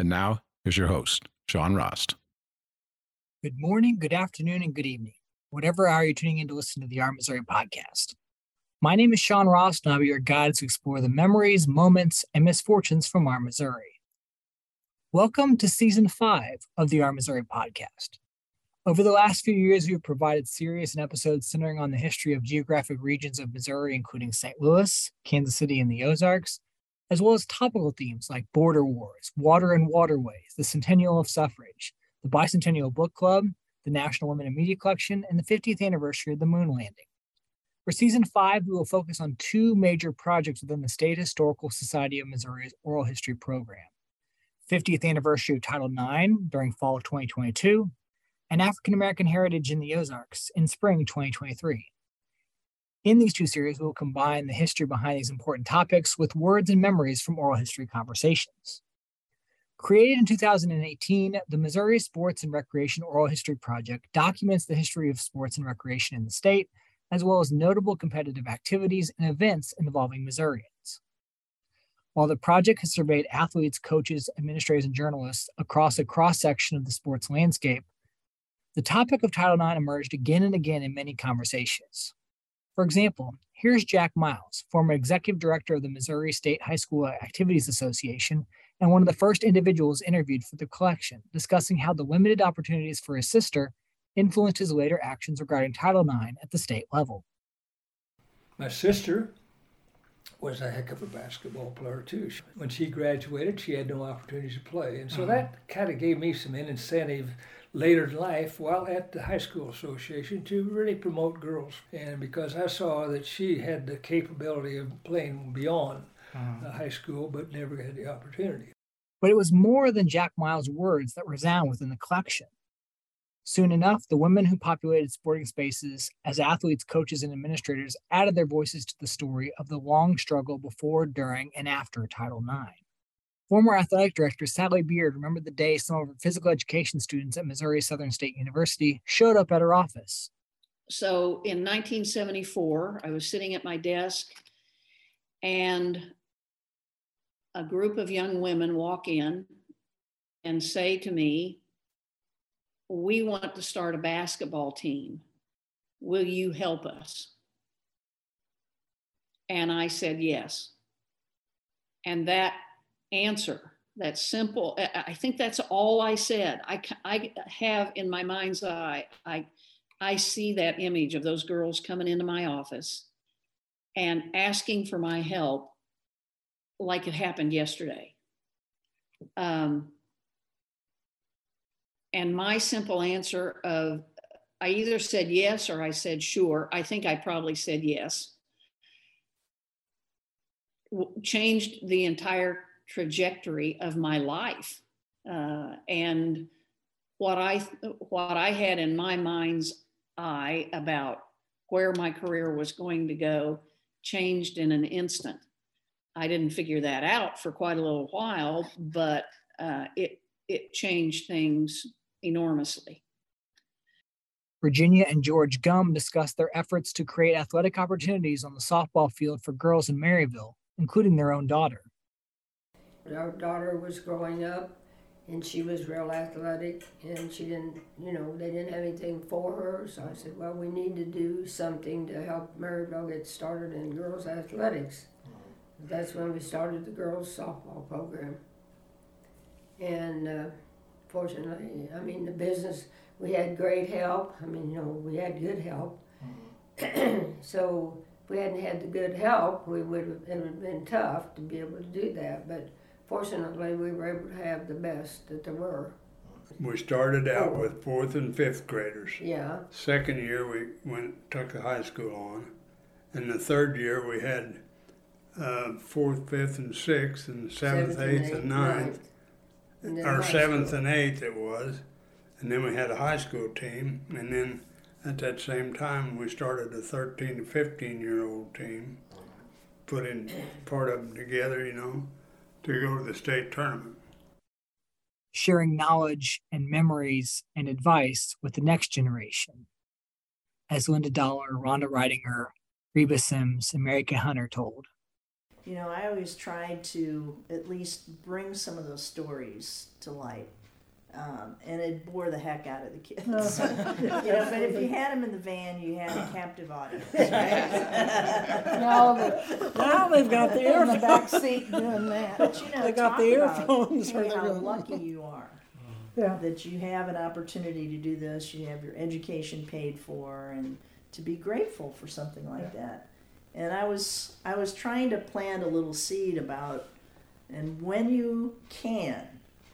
And now, here's your host, Sean Rost. Good morning, good afternoon, and good evening, whatever hour you're tuning in to listen to the Our Missouri podcast. My name is Sean Rost, and I'll be your guide to explore the memories, moments, and misfortunes from Our Missouri. Welcome to season five of the Our Missouri podcast. Over the last few years, we've provided series and episodes centering on the history of geographic regions of Missouri, including St. Louis, Kansas City, and the Ozarks, as well as topical themes like border wars, water and waterways, the centennial of suffrage, the bicentennial book club, the National Women in Media Collection, and the 50th anniversary of the moon landing. For season five, we will focus on two major projects within the State Historical Society of Missouri's oral history program 50th anniversary of Title IX during fall of 2022, and African American Heritage in the Ozarks in spring 2023. In these two series, we will combine the history behind these important topics with words and memories from oral history conversations. Created in 2018, the Missouri Sports and Recreation Oral History Project documents the history of sports and recreation in the state, as well as notable competitive activities and events involving Missourians. While the project has surveyed athletes, coaches, administrators, and journalists across a cross section of the sports landscape, the topic of Title IX emerged again and again in many conversations. For example, here's Jack Miles, former executive director of the Missouri State High School Activities Association and one of the first individuals interviewed for the collection, discussing how the limited opportunities for his sister influenced his later actions regarding Title IX at the state level. My sister was a heck of a basketball player too. When she graduated, she had no opportunity to play, and so uh-huh. that kind of gave me some incentive later in life while at the high school association to really promote girls. And because I saw that she had the capability of playing beyond uh-huh. high school, but never had the opportunity. But it was more than Jack Miles' words that resound within the collection. Soon enough, the women who populated sporting spaces as athletes, coaches, and administrators added their voices to the story of the long struggle before, during, and after Title IX. Former athletic director Sally Beard remembered the day some of her physical education students at Missouri Southern State University showed up at her office. So in 1974, I was sitting at my desk and a group of young women walk in and say to me, We want to start a basketball team. Will you help us? And I said, Yes. And that answer that simple i think that's all i said i, I have in my mind's eye i i see that image of those girls coming into my office and asking for my help like it happened yesterday um, and my simple answer of i either said yes or i said sure i think i probably said yes changed the entire trajectory of my life. Uh, and what I what I had in my mind's eye about where my career was going to go changed in an instant. I didn't figure that out for quite a little while, but uh, it it changed things enormously. Virginia and George Gum discussed their efforts to create athletic opportunities on the softball field for girls in Maryville, including their own daughter. Our daughter was growing up and she was real athletic and she didn't you know they didn't have anything for her. So i said well we need to do something to help maryville get started in girls athletics. That's when we started the girls softball program. And uh, fortunately i mean the business we had great help i mean you know we had good help mm-hmm. so if we hadn't had the good help we would have it would have been tough to be able to do that but fortunately, we were able to have the best that there were. We started out Four. with fourth and fifth graders. Yeah. Second year, we went took the high school on, and the third year we had uh, fourth, fifth, and sixth, and seventh, seventh eighth, and, ninth. ninth. Or seventh school. and eighth it was, and then we had a high school team, and then at that same time we started a 13 to 15 year old team, putting part of them together, you know, to go to the state tournament. Sharing knowledge and memories and advice with the next generation. As Linda Dollar, Rhonda Ridinger, Reba Sims, and Mary Kay Hunter told. You know, I always tried to at least bring some of those stories to light. Um, and it bore the heck out of the kids. you know, but if you had them in the van, you had a captive audience, right? now, the, now they've got the earphones. in the back seat doing that. But you know, they got the earphones. About, hey, how lucky you are. Yeah. That you have an opportunity to do this, you have your education paid for, and to be grateful for something like yeah. that. And I was I was trying to plant a little seed about, and when you can,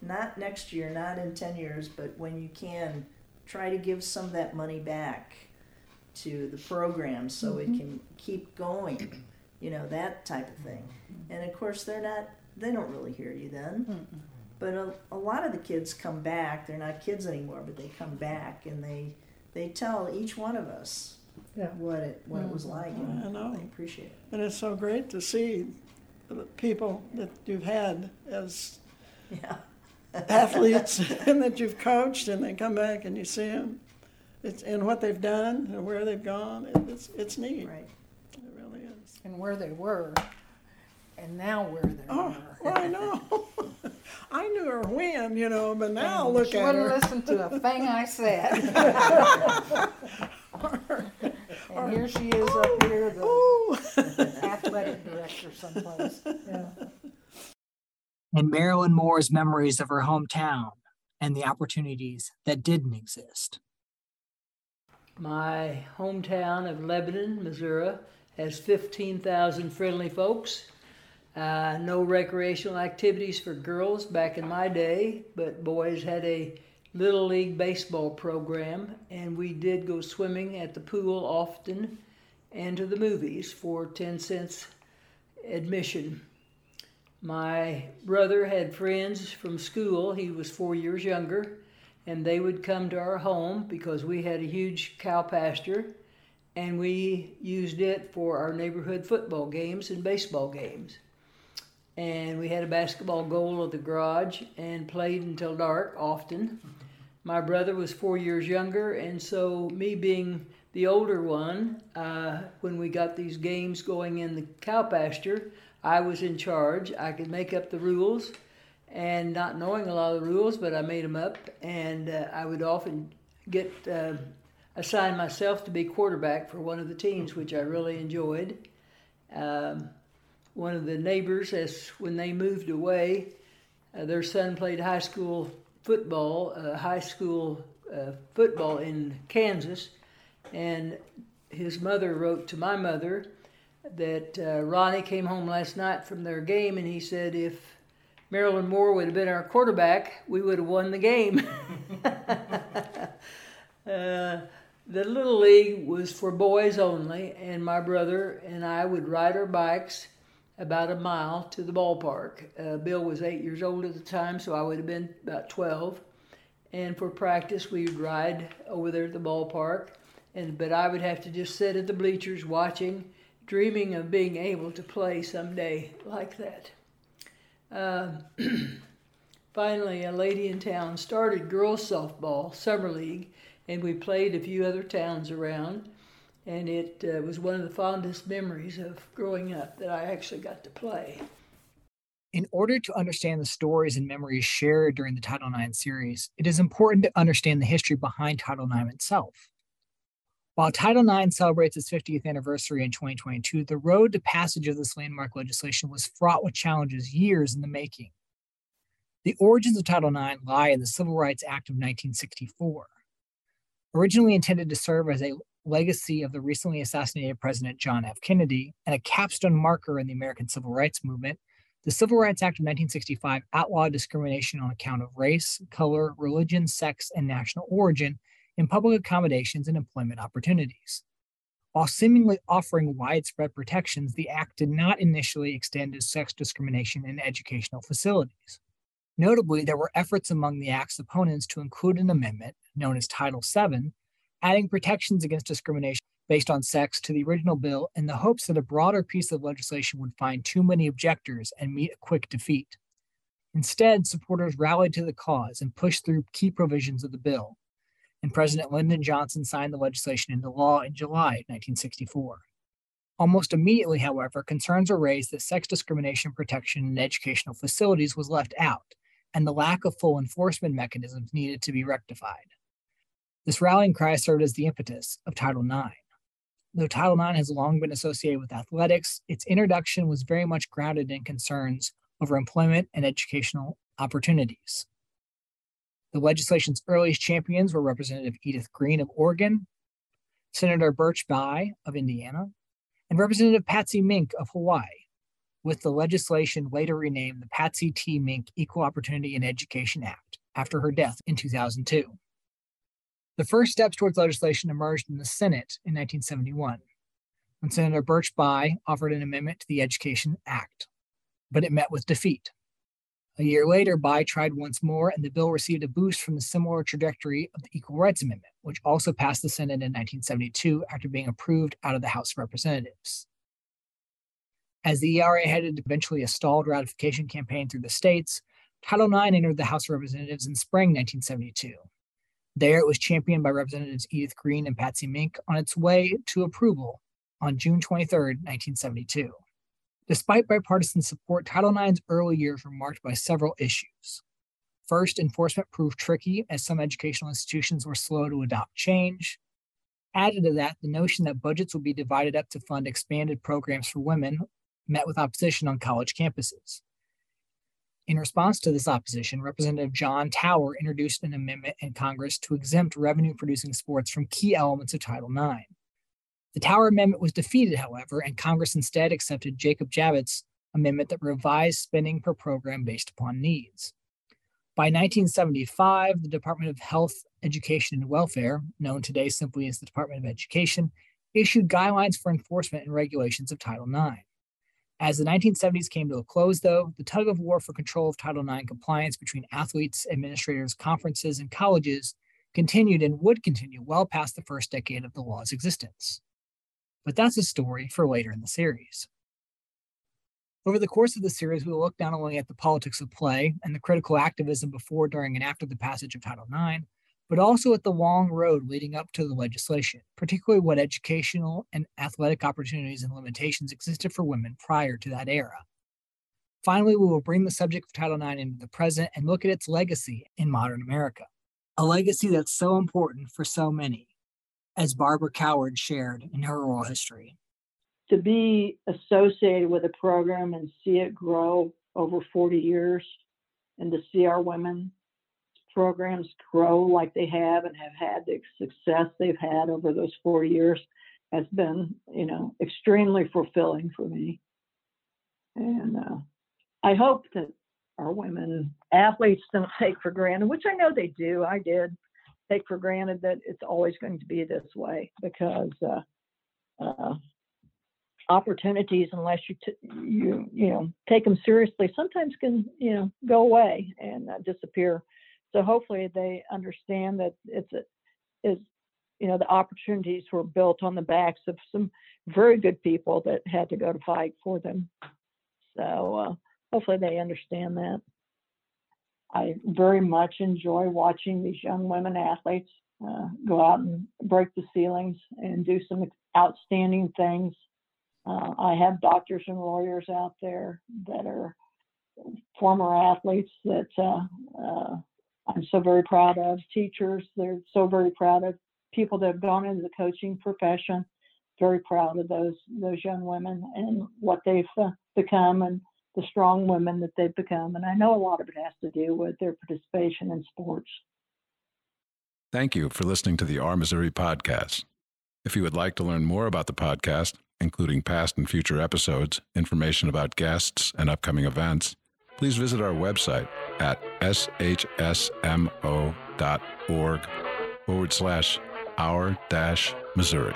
not next year, not in 10 years, but when you can, try to give some of that money back to the program so mm-hmm. it can keep going, you know, that type of thing. And of course, they're not, they don't really hear you then. Mm-hmm. But a, a lot of the kids come back, they're not kids anymore, but they come back and they, they tell each one of us yeah. what it what it was mm. like. And I know. They appreciate it. And it's so great to see the people that you've had as yeah athletes and that you've coached, and they come back and you see them, it's and what they've done and where they've gone. It's it's neat. Right. It really is. And where they were, and now where they oh, are. Well, I know. I knew her when, you know, but now and look she at her. Wouldn't listen to a thing I said. and here she is up here, the athletic director someplace. Yeah and Marilyn Moore's memories of her hometown and the opportunities that didn't exist. My hometown of Lebanon, Missouri, has 15,000 friendly folks. Uh, no recreational activities for girls back in my day, but boys had a little league baseball program, and we did go swimming at the pool often and to the movies for 10 cents admission. My brother had friends from school, he was four years younger, and they would come to our home because we had a huge cow pasture and we used it for our neighborhood football games and baseball games. And we had a basketball goal at the garage and played until dark often. My brother was four years younger, and so me being the older one, uh, when we got these games going in the cow pasture, I was in charge. I could make up the rules, and not knowing a lot of the rules, but I made them up. And uh, I would often get uh, assigned myself to be quarterback for one of the teams, which I really enjoyed. Um, one of the neighbors, as when they moved away, uh, their son played high school football, uh, high school uh, football in Kansas, and his mother wrote to my mother that uh, Ronnie came home last night from their game and he said if Marilyn Moore would have been our quarterback, we would have won the game. uh, the little league was for boys only, and my brother and I would ride our bikes about a mile to the ballpark. Uh, Bill was eight years old at the time, so I would have been about 12. And for practice, we would ride over there at the ballpark. And but I would have to just sit at the bleachers watching dreaming of being able to play someday like that. Uh, finally, a lady in town started girls softball summer league, and we played a few other towns around. And it uh, was one of the fondest memories of growing up that I actually got to play. In order to understand the stories and memories shared during the Title IX series, it is important to understand the history behind Title IX itself. While Title IX celebrates its 50th anniversary in 2022, the road to passage of this landmark legislation was fraught with challenges years in the making. The origins of Title IX lie in the Civil Rights Act of 1964. Originally intended to serve as a legacy of the recently assassinated President John F. Kennedy and a capstone marker in the American Civil Rights Movement, the Civil Rights Act of 1965 outlawed discrimination on account of race, color, religion, sex, and national origin in public accommodations and employment opportunities. While seemingly offering widespread protections, the Act did not initially extend to sex discrimination in educational facilities. Notably, there were efforts among the Act's opponents to include an amendment known as Title VII, adding protections against discrimination based on sex to the original bill in the hopes that a broader piece of legislation would find too many objectors and meet a quick defeat. Instead, supporters rallied to the cause and pushed through key provisions of the bill, and President Lyndon Johnson signed the legislation into law in July 1964. Almost immediately, however, concerns were raised that sex discrimination protection in educational facilities was left out, and the lack of full enforcement mechanisms needed to be rectified. This rallying cry served as the impetus of Title IX. Though Title IX has long been associated with athletics, its introduction was very much grounded in concerns over employment and educational opportunities. The legislation's earliest champions were Representative Edith Green of Oregon, Senator Birch Bayh of Indiana, and Representative Patsy Mink of Hawaii, with the legislation later renamed the Patsy T. Mink Equal Opportunity in Education Act after her death in 2002. The first steps towards legislation emerged in the Senate in 1971 when Senator Birch Bayh offered an amendment to the Education Act, but it met with defeat. A year later, Bayh tried once more, and the bill received a boost from the similar trajectory of the Equal Rights Amendment, which also passed the Senate in 1972 after being approved out of the House of Representatives. As the ERA headed eventually a stalled ratification campaign through the states, Title IX entered the House of Representatives in spring 1972. There, it was championed by Representatives Edith Green and Patsy Mink on its way to approval on June 23, 1972. Despite bipartisan support, Title IX's early years were marked by several issues. First, enforcement proved tricky as some educational institutions were slow to adopt change. Added to that, the notion that budgets would be divided up to fund expanded programs for women met with opposition on college campuses. In response to this opposition, Representative John Tower introduced an amendment in Congress to exempt revenue producing sports from key elements of Title IX. The Tower Amendment was defeated, however, and Congress instead accepted Jacob Javits' amendment that revised spending per program based upon needs. By 1975, the Department of Health, Education, and Welfare, known today simply as the Department of Education, issued guidelines for enforcement and regulations of Title IX. As the 1970s came to a close, though, the tug of war for control of Title IX compliance between athletes, administrators, conferences, and colleges continued and would continue well past the first decade of the law's existence but that's a story for later in the series. Over the course of the series, we will look not only at the politics of play and the critical activism before, during, and after the passage of Title IX, but also at the long road leading up to the legislation, particularly what educational and athletic opportunities and limitations existed for women prior to that era. Finally, we will bring the subject of Title IX into the present and look at its legacy in modern America, a legacy that's so important for so many, as Barbara Coward shared in her oral history. To be associated with a program and see it grow over 40 years and to see our women programs grow like they have and have had the success they've had over those four years has been, you know, extremely fulfilling for me. And uh, I hope that our women athletes don't take for granted, which I know they do. I did take for granted that it's always going to be this way because uh, uh, opportunities, unless you t- you you know take them seriously, sometimes can you know go away and uh, disappear. So hopefully they understand that it's a, is you know the opportunities were built on the backs of some very good people that had to go to fight for them. So uh, hopefully they understand that. I very much enjoy watching these young women athletes uh, go out and break the ceilings and do some outstanding things. Uh, I have doctors and lawyers out there that are former athletes that uh, uh I'm so very proud of. Teachers, they're so very proud of. People that have gone into the coaching profession, very proud of those those young women and what they've uh, become and the strong women that they've become. And I know a lot of it has to do with their participation in sports. Thank you for listening to the Our Missouri podcast. If you would like to learn more about the podcast, including past and future episodes, information about guests, and upcoming events, please visit our website at shsmo.org forward slash our dash Missouri.